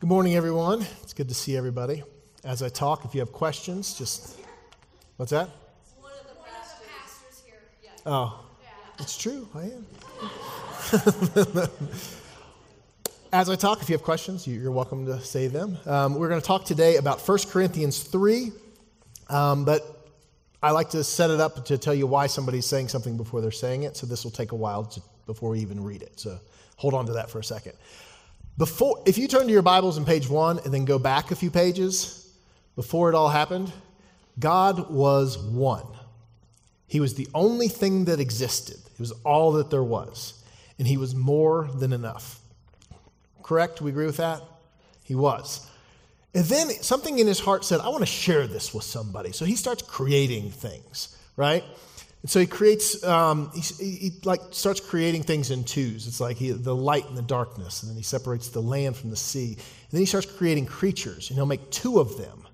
Good morning, everyone. It's good to see everybody. As I talk, if you have questions, just what's that? One of the pastors here. Yeah. Oh, it's true. I am. As I talk, if you have questions, you- you're welcome to say them. Um, we're going to talk today about 1 Corinthians 3, um, but I like to set it up to tell you why somebody's saying something before they're saying it, so this will take a while to, before we even read it. So hold on to that for a second. Before, if you turn to your Bibles in page one and then go back a few pages, before it all happened, God was one. He was the only thing that existed. He was all that there was. And he was more than enough. Correct? We agree with that? He was. And then something in his heart said, I want to share this with somebody. So he starts creating things, right? And so he creates, um, he, he, like starts creating things in twos. It's like he, the light and the darkness, and then he separates the land from the sea. And then he starts creating creatures, and he'll make two of them.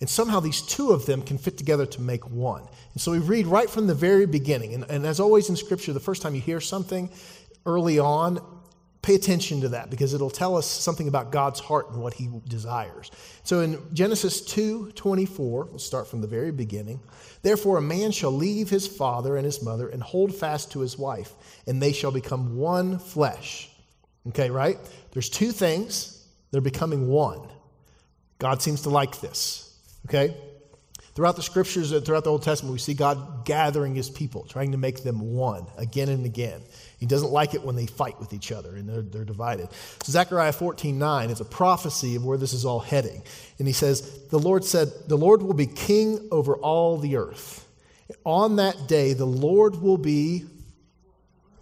And somehow these two of them can fit together to make one. And so we read right from the very beginning. And, and as always in Scripture, the first time you hear something early on, pay attention to that because it'll tell us something about God's heart and what he desires. So in Genesis 2 24, we'll start from the very beginning. Therefore, a man shall leave his father and his mother and hold fast to his wife, and they shall become one flesh. Okay, right? There's two things, they're becoming one. God seems to like this. Okay? Throughout the scriptures and throughout the Old Testament, we see God gathering his people, trying to make them one again and again. He doesn't like it when they fight with each other and they're, they're divided. So Zechariah 14, 9 is a prophecy of where this is all heading. And he says, The Lord said, The Lord will be king over all the earth. On that day, the Lord will be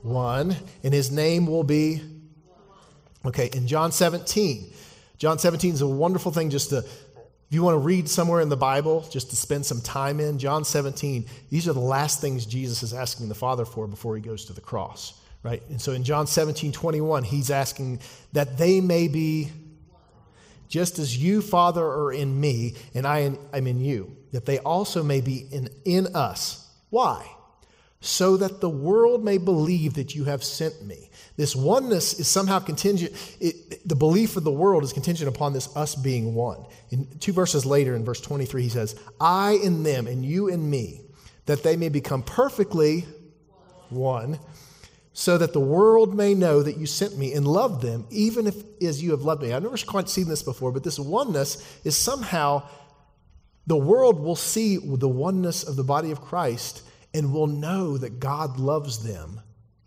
one, and his name will be. Okay, in John 17, John 17 is a wonderful thing just to if you want to read somewhere in the Bible, just to spend some time in, John 17, these are the last things Jesus is asking the Father for before he goes to the cross, right? And so in John 17, 21, he's asking that they may be just as you, Father, are in me, and I am in you, that they also may be in, in us. Why? So that the world may believe that you have sent me. This oneness is somehow contingent, it, the belief of the world is contingent upon this us being one. In two verses later, in verse 23, he says, I in them and you in me, that they may become perfectly one, so that the world may know that you sent me and loved them, even if as you have loved me. I've never quite seen this before, but this oneness is somehow the world will see the oneness of the body of Christ and will know that God loves them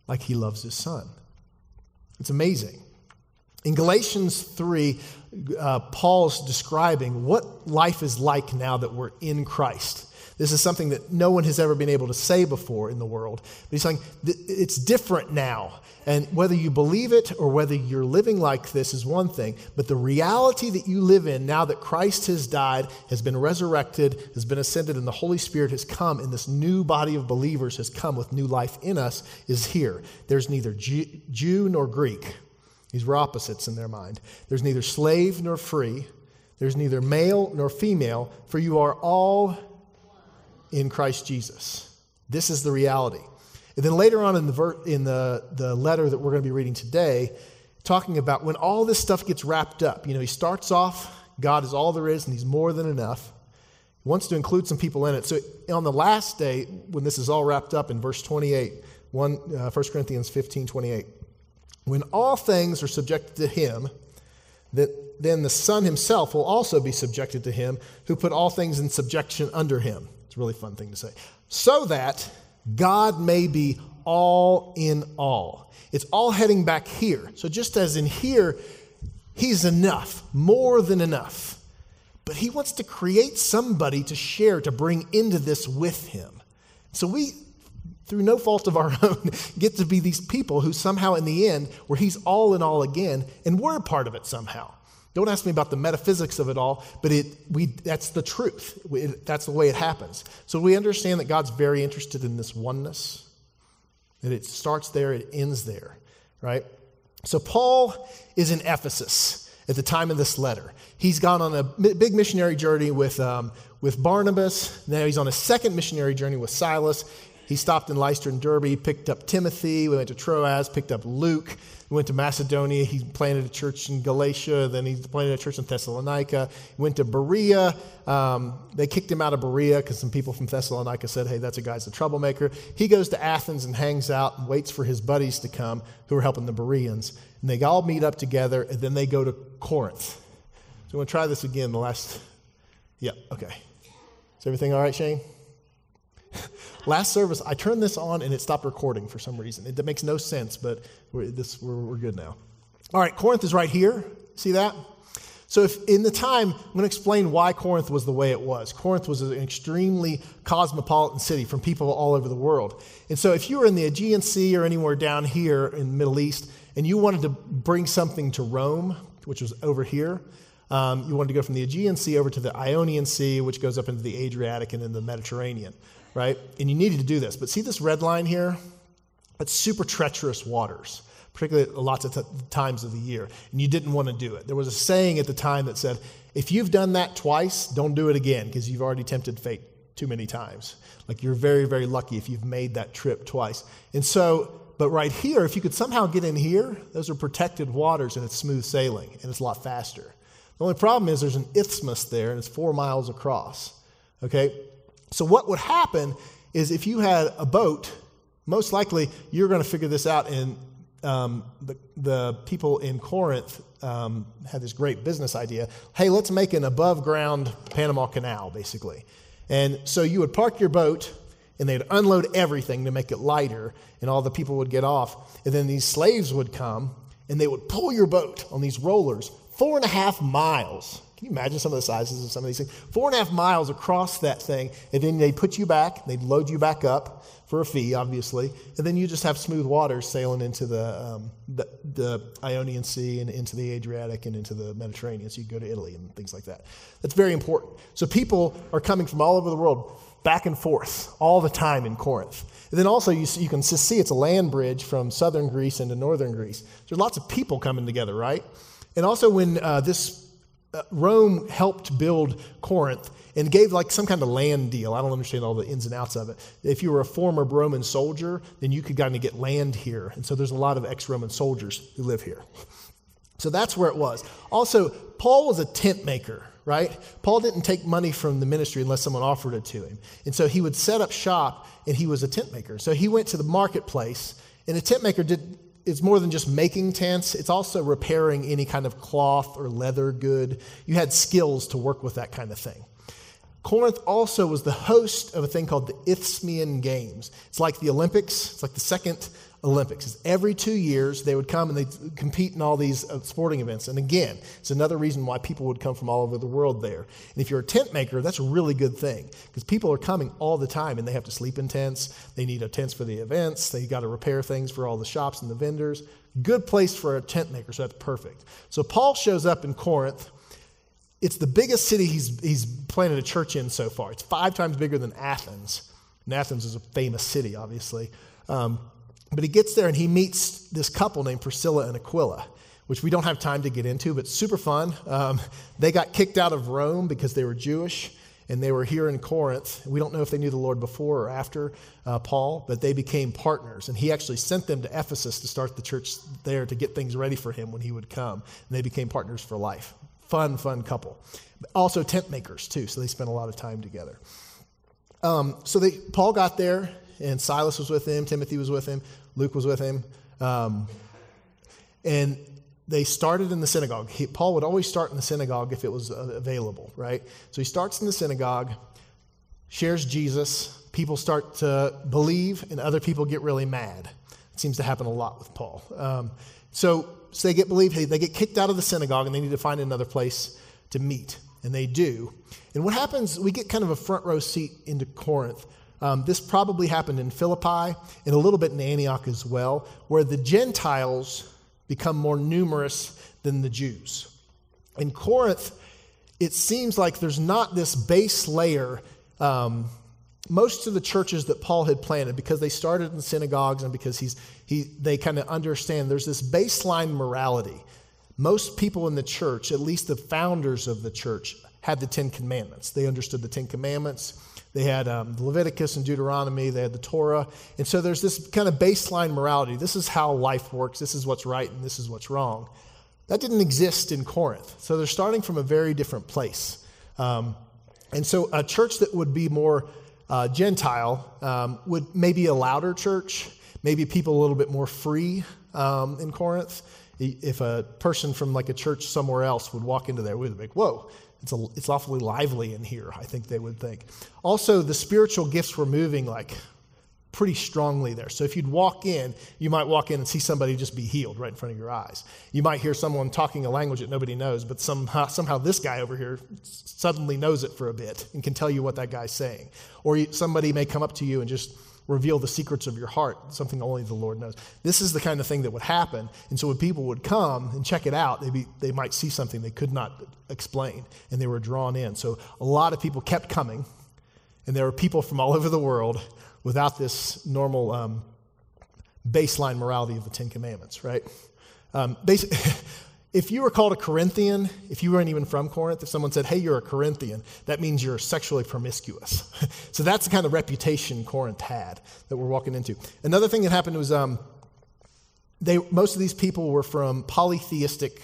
like he loves his son. It's amazing. In Galatians 3, uh, Paul's describing what life is like now that we're in Christ. This is something that no one has ever been able to say before in the world. But he's saying it's different now. And whether you believe it or whether you're living like this is one thing. But the reality that you live in now that Christ has died, has been resurrected, has been ascended, and the Holy Spirit has come, and this new body of believers has come with new life in us, is here. There's neither Jew, Jew nor Greek. These were opposites in their mind. There's neither slave nor free. There's neither male nor female, for you are all in Christ Jesus. This is the reality. And then later on in the, ver- in the, the letter that we're going to be reading today, talking about when all this stuff gets wrapped up. You know, he starts off, God is all there is, and he's more than enough. He wants to include some people in it. So on the last day, when this is all wrapped up in verse 28, 1, uh, 1 Corinthians 15, 28, when all things are subjected to him, that then the Son himself will also be subjected to him who put all things in subjection under him. It's a really fun thing to say. So that God may be all in all. It's all heading back here. So just as in here, he's enough, more than enough. But he wants to create somebody to share, to bring into this with him. So we, through no fault of our own, get to be these people who somehow in the end, where he's all in all again, and we're a part of it somehow. Don't ask me about the metaphysics of it all, but it, we, that's the truth. It, that's the way it happens. So we understand that God's very interested in this oneness, that it starts there, it ends there, right? So Paul is in Ephesus at the time of this letter. He's gone on a big missionary journey with, um, with Barnabas. Now he's on a second missionary journey with Silas. He stopped in Lystra and Derbe, picked up Timothy, we went to Troas, picked up Luke, we went to Macedonia, he planted a church in Galatia, then he planted a church in Thessalonica, went to Berea. Um, they kicked him out of Berea because some people from Thessalonica said, hey, that's a guy's a troublemaker. He goes to Athens and hangs out and waits for his buddies to come who are helping the Bereans. And they all meet up together, and then they go to Corinth. So I'm going to try this again the last. Yeah, okay. Is everything all right, Shane? Last service, I turned this on and it stopped recording for some reason. It, makes no sense, but we're, this, we're, we're good now. All right, Corinth is right here. See that? So, if in the time, I'm going to explain why Corinth was the way it was. Corinth was an extremely cosmopolitan city from people all over the world. And so, if you were in the Aegean Sea or anywhere down here in the Middle East and you wanted to bring something to Rome, which was over here, um, you wanted to go from the Aegean Sea over to the Ionian Sea, which goes up into the Adriatic and then the Mediterranean right? And you needed to do this. But see this red line here? It's super treacherous waters, particularly lots of t- times of the year. And you didn't want to do it. There was a saying at the time that said, if you've done that twice, don't do it again because you've already tempted fate too many times. Like you're very, very lucky if you've made that trip twice. And so, but right here, if you could somehow get in here, those are protected waters and it's smooth sailing and it's a lot faster. The only problem is there's an isthmus there and it's four miles across. Okay? So, what would happen is if you had a boat, most likely you're going to figure this out. And um, the, the people in Corinth um, had this great business idea hey, let's make an above ground Panama Canal, basically. And so you would park your boat and they'd unload everything to make it lighter, and all the people would get off. And then these slaves would come and they would pull your boat on these rollers four and a half miles can you imagine some of the sizes of some of these things? Four and a half miles across that thing, and then they put you back, they'd load you back up for a fee, obviously, and then you just have smooth waters sailing into the, um, the, the, Ionian Sea and into the Adriatic and into the Mediterranean. So you go to Italy and things like that. That's very important. So people are coming from all over the world back and forth all the time in Corinth. And then also you, you can see it's a land bridge from southern Greece into northern Greece. There's lots of people coming together, right? And also when uh, this Uh, Rome helped build Corinth and gave like some kind of land deal. I don't understand all the ins and outs of it. If you were a former Roman soldier, then you could kind of get land here. And so there's a lot of ex Roman soldiers who live here. So that's where it was. Also, Paul was a tent maker, right? Paul didn't take money from the ministry unless someone offered it to him. And so he would set up shop and he was a tent maker. So he went to the marketplace and a tent maker did it's more than just making tents, it's also repairing any kind of cloth or leather good. You had skills to work with that kind of thing. Corinth also was the host of a thing called the Isthmian Games. It's like the Olympics, it's like the second Olympics. Every two years, they would come and they'd compete in all these uh, sporting events. And again, it's another reason why people would come from all over the world there. And if you're a tent maker, that's a really good thing because people are coming all the time and they have to sleep in tents. They need a tents for the events. They got to repair things for all the shops and the vendors. Good place for a tent maker, so that's perfect. So Paul shows up in Corinth. It's the biggest city he's, he's planted a church in so far. It's five times bigger than Athens. And Athens is a famous city, obviously. Um, but he gets there and he meets this couple named Priscilla and Aquila, which we don't have time to get into, but super fun. Um, they got kicked out of Rome because they were Jewish and they were here in Corinth. We don't know if they knew the Lord before or after uh, Paul, but they became partners. And he actually sent them to Ephesus to start the church there to get things ready for him when he would come. And they became partners for life. Fun, fun couple. Also tent makers too, so they spent a lot of time together. Um, so they, Paul got there, and Silas was with him, Timothy was with him. Luke was with him. Um, and they started in the synagogue. He, Paul would always start in the synagogue if it was available, right? So he starts in the synagogue, shares Jesus. People start to believe, and other people get really mad. It seems to happen a lot with Paul. Um, so, so they get believed, they get kicked out of the synagogue, and they need to find another place to meet. And they do. And what happens, we get kind of a front row seat into Corinth um, this probably happened in Philippi and a little bit in Antioch as well, where the Gentiles become more numerous than the Jews. In Corinth, it seems like there's not this base layer. Um, most of the churches that Paul had planted, because they started in synagogues and because he's, he, they kind of understand there's this baseline morality. Most people in the church, at least the founders of the church, had the Ten Commandments. They understood the Ten Commandments. They had um, Leviticus and Deuteronomy, they had the Torah. And so there's this kind of baseline morality. This is how life works, this is what's right, and this is what's wrong. That didn't exist in Corinth. So they're starting from a very different place. Um, and so a church that would be more uh, Gentile um, would maybe a louder church, maybe people a little bit more free um, in Corinth. If a person from like a church somewhere else would walk into there, we'd be like, whoa, it's, a, it's awfully lively in here, I think they would think. Also, the spiritual gifts were moving like pretty strongly there. So if you'd walk in, you might walk in and see somebody just be healed right in front of your eyes. You might hear someone talking a language that nobody knows, but somehow, somehow this guy over here suddenly knows it for a bit and can tell you what that guy's saying. Or somebody may come up to you and just reveal the secrets of your heart, something only the Lord knows. This is the kind of thing that would happen. And so when people would come and check it out, they, they might see something they could not explain, and they were drawn in. So a lot of people kept coming, and there were people from all over the world without this normal um, baseline morality of the Ten Commandments, right? Um, if you were called a Corinthian, if you weren't even from Corinth, if someone said, hey, you're a Corinthian, that means you're sexually promiscuous. so that's the kind of reputation Corinth had that we're walking into. Another thing that happened was um, they, most of these people were from polytheistic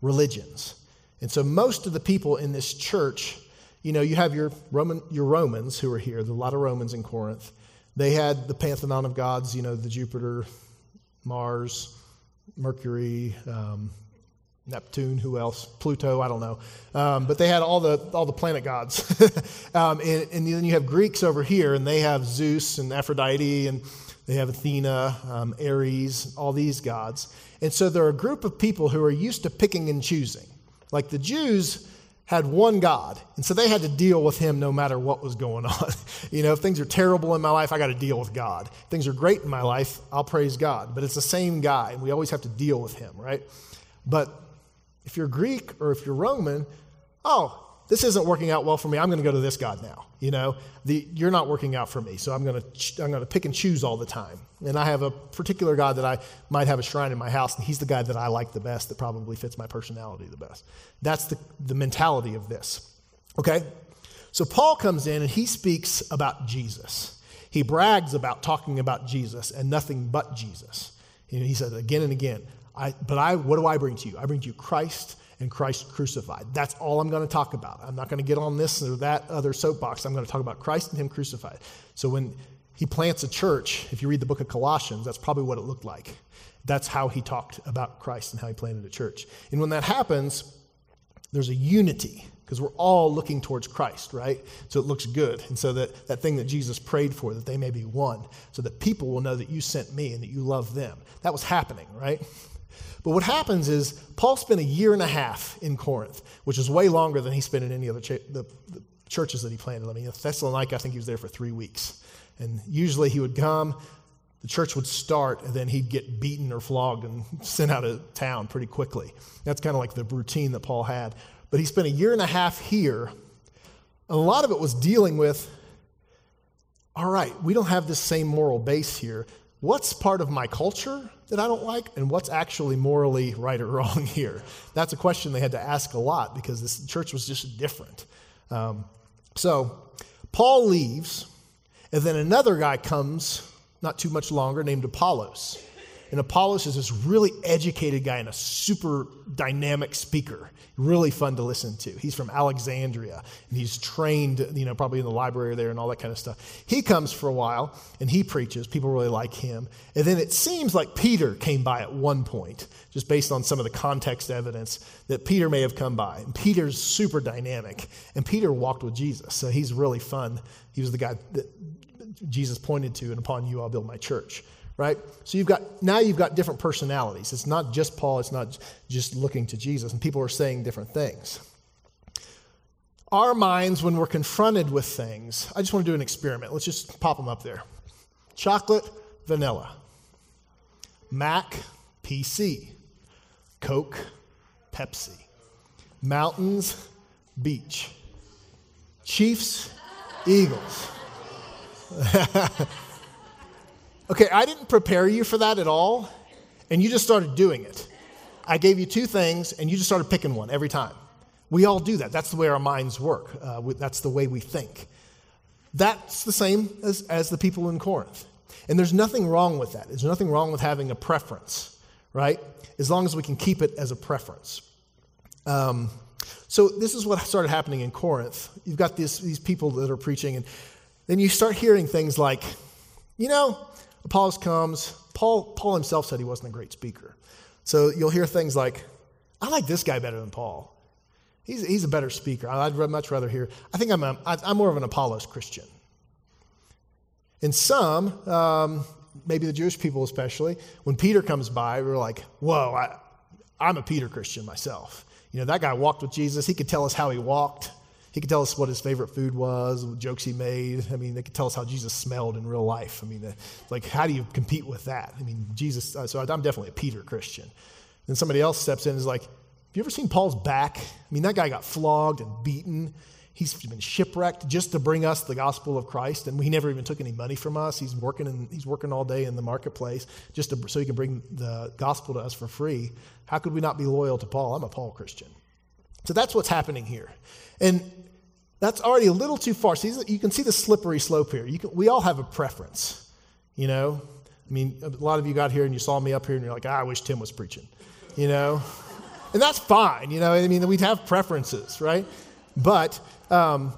religions. And so most of the people in this church, you know, you have your, Roman, your Romans who are here, there's a lot of Romans in Corinth. They had the pantheon of gods, you know, the Jupiter, Mars, Mercury, um, Neptune, who else? Pluto, I don't know. Um, but they had all the, all the planet gods. um, and, and, then you have Greeks over here, and they have Zeus and Aphrodite, and they have Athena, um, Ares, all these gods. And so they're a group of people who are used to picking and choosing. Like the Jews had one God, and so they had to deal with him no matter what was going on. you know, if things are terrible in my life, I got to deal with God. If things are great in my life, I'll praise God. But it's the same guy, and we always have to deal with him, right? But if you're Greek or if you're Roman, oh, this isn't working out well for me. I'm going to go to this God now. You know, the, you're not working out for me, so I'm going to I'm going to pick and choose all the time. And I have a particular God that I might have a shrine in my house, and He's the guy that I like the best, that probably fits my personality the best. That's the, the mentality of this. Okay, so Paul comes in and he speaks about Jesus. He brags about talking about Jesus and nothing but Jesus. Know, he says again and again, I, but I, what do I bring to you? I bring to you Christ and Christ crucified. That's all I'm going to talk about. I'm not going to get on this or that other soapbox. I'm going to talk about Christ and Him crucified. So when he plants a church, if you read the book of Colossians, that's probably what it looked like. That's how he talked about Christ and how he planted a church. And when that happens, there's a unity because we're all looking towards Christ, right? So it looks good. And so that, that thing that Jesus prayed for, that they may be one, so that people will know that you sent me and that you love them. That was happening, right? But what happens is Paul spent a year and a half in Corinth, which is way longer than he spent in any other the, the churches that he planted. I mean, Thessalonica, I think he was there for three weeks. And usually he would come, the church would start, and then he'd get beaten or flogged and sent out of town pretty quickly. That's kind of like the routine that Paul had. But he spent a year and a half here. And a lot of it was dealing with all right, we don't have this same moral base here. What's part of my culture that I don't like, and what's actually morally right or wrong here? That's a question they had to ask a lot because this church was just different. Um, so Paul leaves, and then another guy comes not too much longer named Apollos. And Apollos is this really educated guy and a super dynamic speaker really fun to listen to. He's from Alexandria and he's trained, you know, probably in the library there and all that kind of stuff. He comes for a while and he preaches. People really like him. And then it seems like Peter came by at one point, just based on some of the context evidence that Peter may have come by. And Peter's super dynamic and Peter walked with Jesus. So he's really fun. He was the guy that Jesus pointed to, and upon you I'll build my church right? So you've got now you've got different personalities. It's not just Paul, it's not just looking to Jesus, and people are saying different things. Our minds, when we're confronted with things, I just want to do an experiment. Let's just pop them up there. Chocolate, vanilla. Mac, PC. Coke, Pepsi. Mountains, beach. Chiefs, Eagles. Okay, I didn't prepare you for that at all, and you just started doing it. I gave you two things, and you just started picking one every time. We all do that. That's the way our minds work, uh, that's the way we think. That's the same as, as the people in Corinth. And there's nothing wrong with that. There's nothing wrong with having a preference, right? As long as we can keep it as a preference. Um, so this is what started happening in Corinth. You've got this, these people that are preaching, and then you start hearing things like, you know, Apollos comes. Paul, Paul himself said he wasn't a great speaker. So you'll hear things like, I like this guy better than Paul. He's, he's a better speaker. I'd much rather hear. I think I'm, a, I'm more of an Apollos Christian. And some, um, maybe the Jewish people especially, when Peter comes by, we're like, whoa, I, I'm a Peter Christian myself. You know, that guy walked with Jesus. He could tell us how he walked. He could tell us what his favorite food was, jokes he made. I mean, they could tell us how Jesus smelled in real life. I mean, uh, like, how do you compete with that? I mean, Jesus, uh, so I'm definitely a Peter Christian. Then somebody else steps in and is like, Have you ever seen Paul's back? I mean, that guy got flogged and beaten. He's been shipwrecked just to bring us the gospel of Christ, and he never even took any money from us. He's working, in, he's working all day in the marketplace just to, so he can bring the gospel to us for free. How could we not be loyal to Paul? I'm a Paul Christian. So that's what's happening here. And that's already a little too far. See, you can see the slippery slope here. Can, we all have a preference, you know? I mean, a lot of you got here and you saw me up here and you're like, ah, I wish Tim was preaching, you know? and that's fine, you know? I mean, we'd have preferences, right? But um,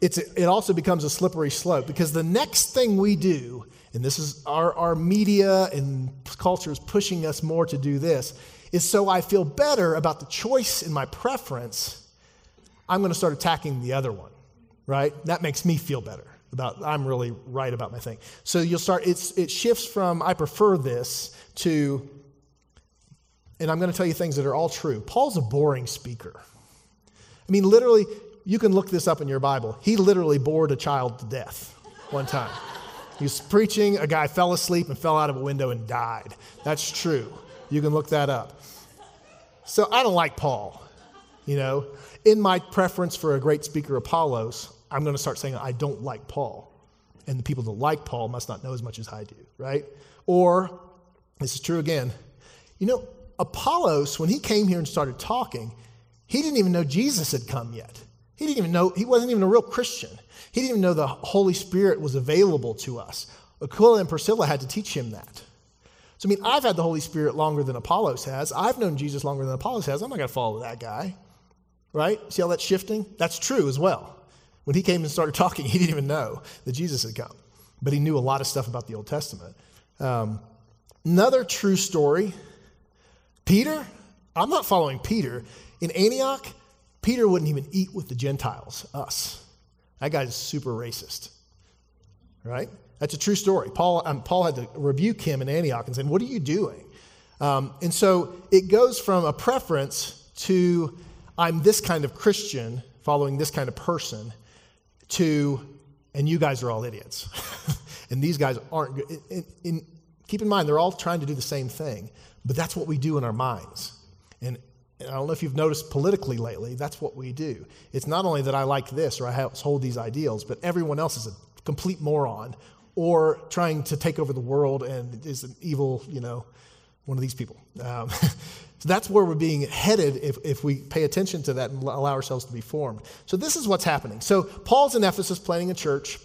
it's, it also becomes a slippery slope because the next thing we do, and this is our, our media and culture is pushing us more to do this, is so I feel better about the choice in my preference, I'm going to start attacking the other one, right? That makes me feel better about I'm really right about my thing. So you'll start it's it shifts from I prefer this to and I'm going to tell you things that are all true. Paul's a boring speaker. I mean literally you can look this up in your Bible. He literally bored a child to death one time. he was preaching, a guy fell asleep and fell out of a window and died. That's true. You can look that up. So I don't like Paul. You know, in my preference for a great speaker, Apollos, I'm going to start saying I don't like Paul. And the people that like Paul must not know as much as I do, right? Or, this is true again, you know, Apollos, when he came here and started talking, he didn't even know Jesus had come yet. He didn't even know, he wasn't even a real Christian. He didn't even know the Holy Spirit was available to us. Aquila and Priscilla had to teach him that. So, I mean, I've had the Holy Spirit longer than Apollos has. I've known Jesus longer than Apollos has. I'm not going to follow that guy. Right? See how that's shifting? That's true as well. When he came and started talking, he didn't even know that Jesus had come, but he knew a lot of stuff about the Old Testament. Um, another true story Peter, I'm not following Peter. In Antioch, Peter wouldn't even eat with the Gentiles, us. That guy's super racist, right? That's a true story. Paul, um, Paul had to rebuke him in Antioch and say, What are you doing? Um, and so it goes from a preference to I'm this kind of Christian, following this kind of person, to, and you guys are all idiots. and these guys aren't good. In, in, keep in mind, they're all trying to do the same thing, but that's what we do in our minds. And I don't know if you've noticed politically lately, that's what we do. It's not only that I like this or I hold these ideals, but everyone else is a complete moron or trying to take over the world and is an evil, you know, one of these people. Um, so that's where we're being headed if, if we pay attention to that and allow ourselves to be formed. So this is what's happening. So Paul's in Ephesus planning a church,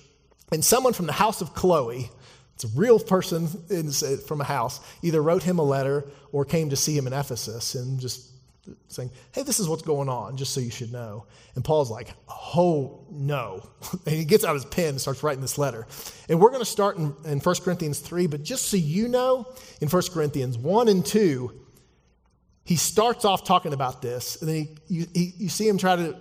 and someone from the house of Chloe, it's a real person in, from a house, either wrote him a letter or came to see him in Ephesus and just saying, hey, this is what's going on, just so you should know. And Paul's like, oh, no. And he gets out his pen and starts writing this letter. And we're going to start in, in 1 Corinthians 3, but just so you know, in 1 Corinthians 1 and 2, he starts off talking about this, and then he, you, he, you see him try to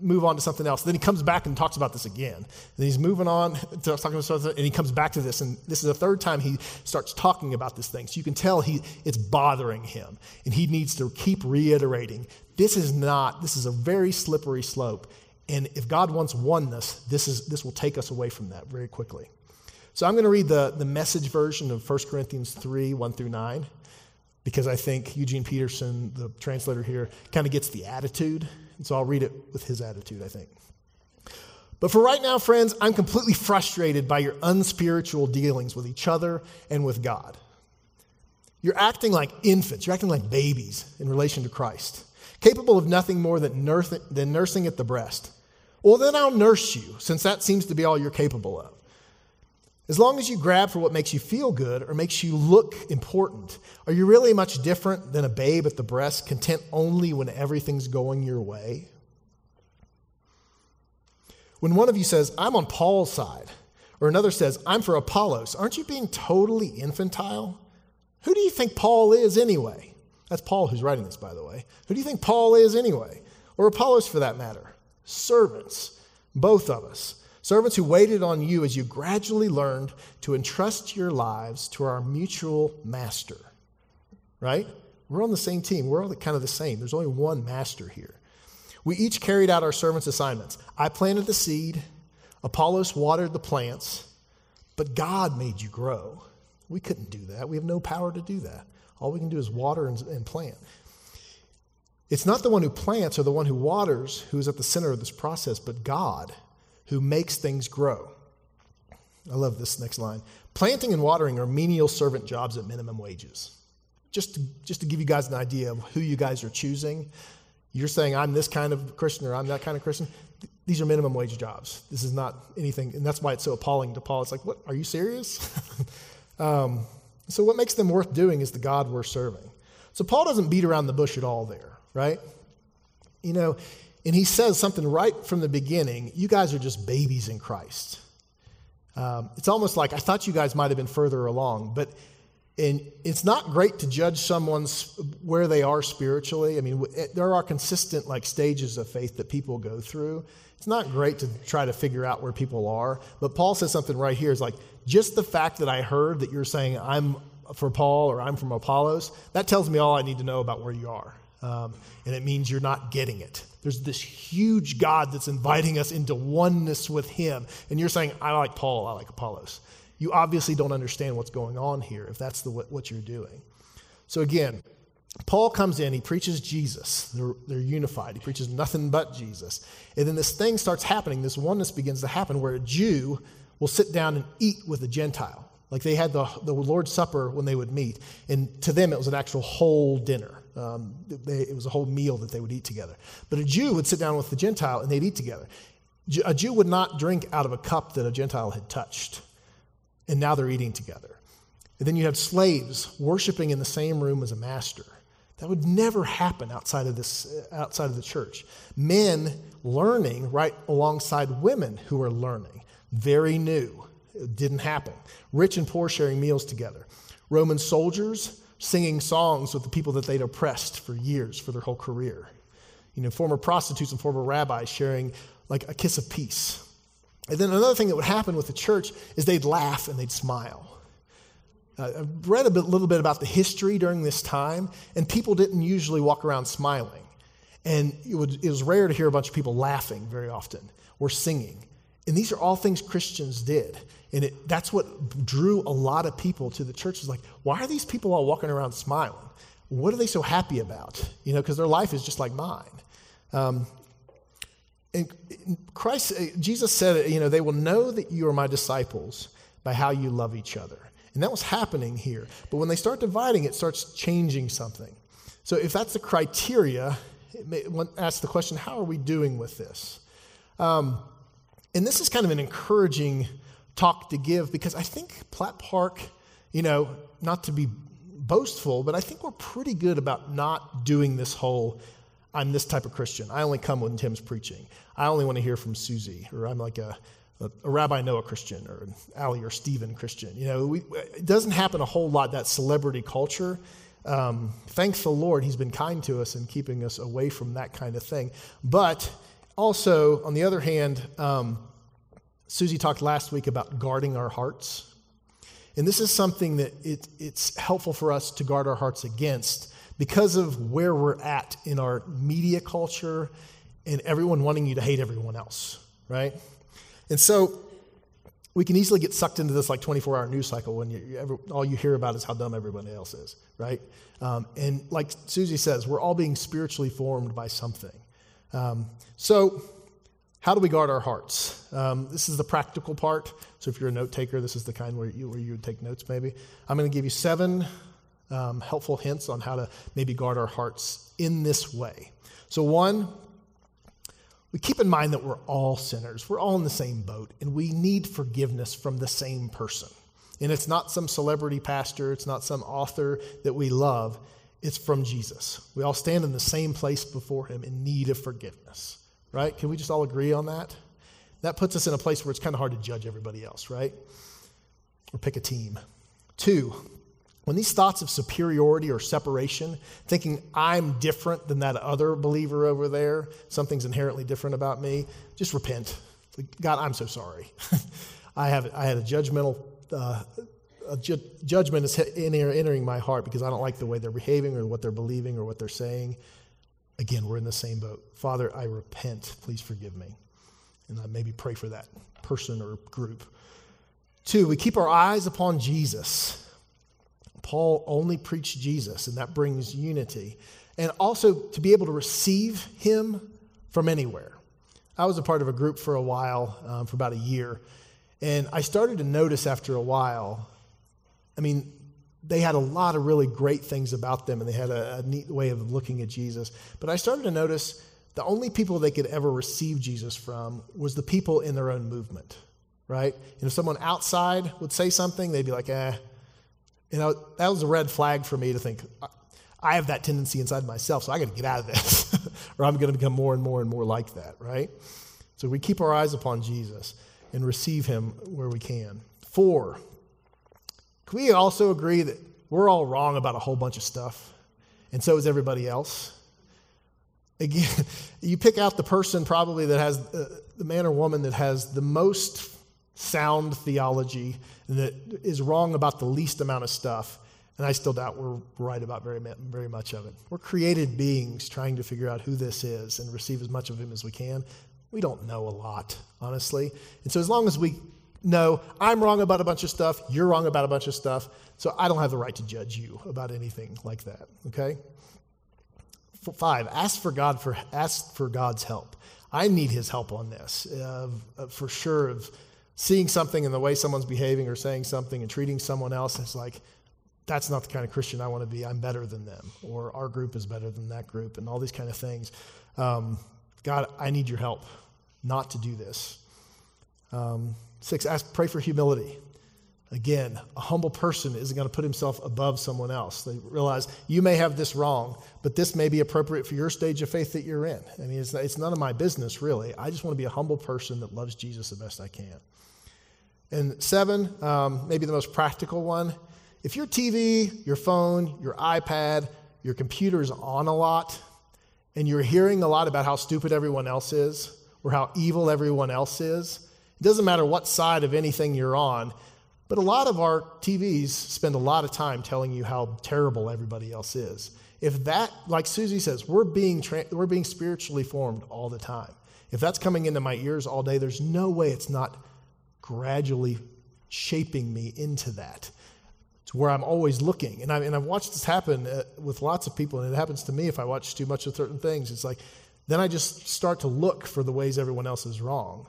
move on to something else. Then he comes back and talks about this again. And he's moving on, to talking about something, and he comes back to this. And this is the third time he starts talking about this thing. So you can tell he, it's bothering him. And he needs to keep reiterating this is not, this is a very slippery slope. And if God wants oneness, this, is, this will take us away from that very quickly. So I'm going to read the, the message version of 1 Corinthians 3 1 through 9 because I think Eugene Peterson, the translator here, kind of gets the attitude and so I'll read it with his attitude, I think. But for right now, friends, I'm completely frustrated by your unspiritual dealings with each other and with God. You're acting like infants, you're acting like babies in relation to Christ, capable of nothing more than, nursing at the breast. Well, then I'll nurse you, since that seems to be all you're capable of. As long as you grab for what makes you feel good or makes you look important, are you really much different than a babe at the breast, content only when everything's going your way? When one of you says, I'm on Paul's side, or another says, I'm for Apollos, aren't you being totally infantile? Who do you think Paul is anyway? That's Paul who's writing this, by the way. Who do you think Paul is anyway? Or Apollos for that matter? Servants, both of us. Servants who waited on you as you gradually learned to entrust your lives to our mutual master. Right? We're on the same team. We're all kind of the same. There's only one master here. We each carried out our servants' assignments. I planted the seed, Apollos watered the plants, but God made you grow. We couldn't do that. We have no power to do that. All we can do is water and, and plant. It's not the one who plants or the one who waters who is at the center of this process, but God who makes things grow. I love this next line. Planting and watering are menial servant jobs at minimum wages. Just to, just to give you guys an idea of who you guys are choosing, you're saying, I'm this kind of Christian or I'm that kind of Christian. These are minimum wage jobs. This is not anything, and that's why it's so appalling to Paul. It's like, what? Are you serious? um, so, what makes them worth doing is the God we're serving. So, Paul doesn't beat around the bush at all there, right? You know, and he says something right from the beginning you guys are just babies in Christ. Um, it's almost like I thought you guys might have been further along, but and it's not great to judge someone's where they are spiritually. I mean, there are consistent like stages of faith that people go through. It's not great to try to figure out where people are, but Paul says something right here is like just the fact that I heard that you're saying I'm for Paul or I'm from Apollos, that tells me all I need to know about where you are. Um, and it means you're not getting it. There's this huge God that's inviting us into oneness with Him. And you're saying, I like Paul, I like Apollos. You obviously don't understand what's going on here if that's the, what you're doing. So again, Paul comes in, he preaches Jesus. They're, they're unified. He preaches nothing but Jesus. And then this thing starts happening, this oneness begins to happen where a Jew will sit down and eat with a Gentile. Like they had the, the Lord's Supper when they would meet. And to them, it was an actual whole dinner. Um, they, it was a whole meal that they would eat together. But a Jew would sit down with the Gentile and they'd eat together. A Jew would not drink out of a cup that a Gentile had touched. And now they're eating together. And then you have slaves worshiping in the same room as a master. That would never happen outside of this outside of the church. Men learning right alongside women who are learning. Very new. It didn't happen. Rich and poor sharing meals together. Roman soldiers singing songs with the people that they'd oppressed for years, for their whole career. You know, former prostitutes and former rabbis sharing like a kiss of peace. And then another thing that would happen with the church is they'd laugh and they'd smile. Uh, I've read a bit, little bit about the history during this time, and people didn't usually walk around smiling. And it, would, it was rare to hear a bunch of people laughing very often or singing. And these are all things Christians did. And it, that's what drew a lot of people to the church. Is like, why are these people all walking around smiling? What are they so happy about? You know, because their life is just like mine. Um, and Christ, uh, Jesus said, you know, they will know that you are my disciples by how you love each other. And that was happening here. But when they start dividing, it starts changing something. So if that's the criteria, ask the question, how are we doing with this? Um, and this is kind of an encouraging talk to give because I think Platt Park, you know, not to be boastful, but I think we're pretty good about not doing this whole I'm this type of Christian. I only come when Tim's preaching. I only want to hear from Susie, or I'm like a, a, a Rabbi Noah Christian, or an Ali or Stephen Christian. You know, we, it doesn't happen a whole lot, that celebrity culture. Um, thanks the Lord, He's been kind to us and keeping us away from that kind of thing. But also, on the other hand, um, Susie talked last week about guarding our hearts. And this is something that it, it's helpful for us to guard our hearts against because of where we're at in our media culture and everyone wanting you to hate everyone else, right? And so we can easily get sucked into this like 24 hour news cycle when you, you ever, all you hear about is how dumb everybody else is, right? Um, and like Susie says, we're all being spiritually formed by something. Um, so, how do we guard our hearts? Um, this is the practical part. So if you're a note taker, this is the kind where you, where you would take notes maybe. I'm going to give you seven um, helpful hints on how to maybe guard our hearts in this way. So, one, we keep in mind that we're all sinners. We're all in the same boat, and we need forgiveness from the same person. And it's not some celebrity pastor, it's not some author that we love, it's from Jesus. We all stand in the same place before him in need of forgiveness, right? Can we just all agree on that? That puts us in a place where it's kind of hard to judge everybody else, right? Or pick a team. Two, when these thoughts of superiority or separation, thinking I'm different than that other believer over there, something's inherently different about me, just repent. God, I'm so sorry. I, have, I had a judgmental, uh, a ju- judgment is entering my heart because I don't like the way they're behaving or what they're believing or what they're saying. Again, we're in the same boat. Father, I repent. Please forgive me. And I maybe pray for that person or group. Two, we keep our eyes upon Jesus Paul only preached Jesus, and that brings unity. And also to be able to receive him from anywhere. I was a part of a group for a while, um, for about a year, and I started to notice after a while, I mean, they had a lot of really great things about them, and they had a, a neat way of looking at Jesus. But I started to notice the only people they could ever receive Jesus from was the people in their own movement, right? And if someone outside would say something, they'd be like, eh, you know, that was a red flag for me to think, I have that tendency inside myself, so I got to get out of this, or I'm going to become more and more and more like that, right? So we keep our eyes upon Jesus and receive him where we can. Four, can we also agree that we're all wrong about a whole bunch of stuff, and so is everybody else? Again, you pick out the person probably that has uh, the man or woman that has the most sound theology that is wrong about the least amount of stuff. And I still doubt we're right about very, very much of it. We're created beings trying to figure out who this is and receive as much of him as we can. We don't know a lot, honestly. And so as long as we know I'm wrong about a bunch of stuff, you're wrong about a bunch of stuff, so I don't have the right to judge you about anything like that, okay? Five, ask for God for ask for God's help. I need his help on this, uh, for sure, of seeing something in the way someone's behaving or saying something and treating someone else, it's like, that's not the kind of Christian I want to be. I'm better than them, or our group is better than that group, and all these kind of things. Um, God, I need your help not to do this. Um, six, ask, pray for humility. Again, a humble person isn't going to put himself above someone else. They realize you may have this wrong, but this may be appropriate for your stage of faith that you're in. I mean, it's, it's none of my business, really. I just want to be a humble person that loves Jesus the best I can. And seven, um, maybe the most practical one, if your TV, your phone, your iPad, your computer is on a lot, and you're hearing a lot about how stupid everyone else is or how evil everyone else is, it doesn't matter what side of anything you're on, but a lot of our TVs spend a lot of time telling you how terrible everybody else is. If that, like Susie says, we're being, we're being spiritually formed all the time. If that's coming into my ears all day, there's no way it's not gradually shaping me into that. It's where I'm always looking. And, I, and I've watched this happen uh, with lots of people, and it happens to me if I watch too much of certain things. It's like, then I just start to look for the ways everyone else is wrong.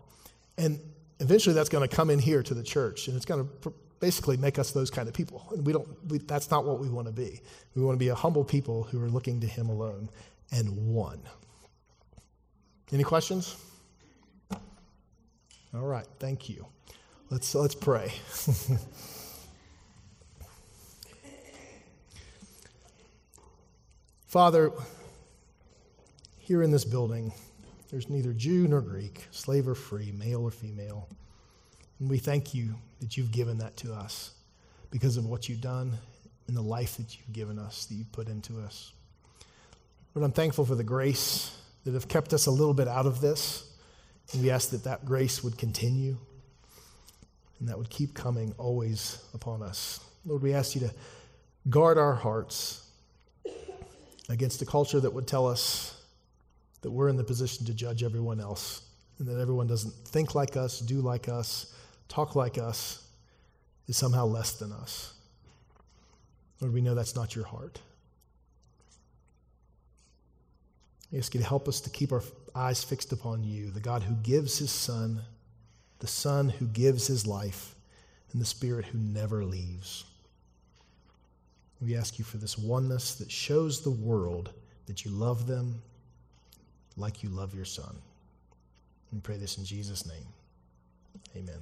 And eventually that's going to come in here to the church, and it's going to basically make us those kind of people. And we don't, we, that's not what we want to be. We want to be a humble people who are looking to Him alone and one. Any questions? All right, thank you. Let's, let's pray. Father, here in this building, there's neither Jew nor Greek, slave or free, male or female. And we thank you that you've given that to us because of what you've done and the life that you've given us, that you've put into us. But I'm thankful for the grace that have kept us a little bit out of this. And we ask that that grace would continue and that would keep coming always upon us. Lord, we ask you to guard our hearts against a culture that would tell us that we're in the position to judge everyone else and that everyone doesn't think like us, do like us, talk like us, is somehow less than us. Lord, we know that's not your heart. I ask you to help us to keep our eyes fixed upon you, the God who gives his Son the Son who gives his life, and the Spirit who never leaves. We ask you for this oneness that shows the world that you love them like you love your son. We pray this in Jesus' name. Amen.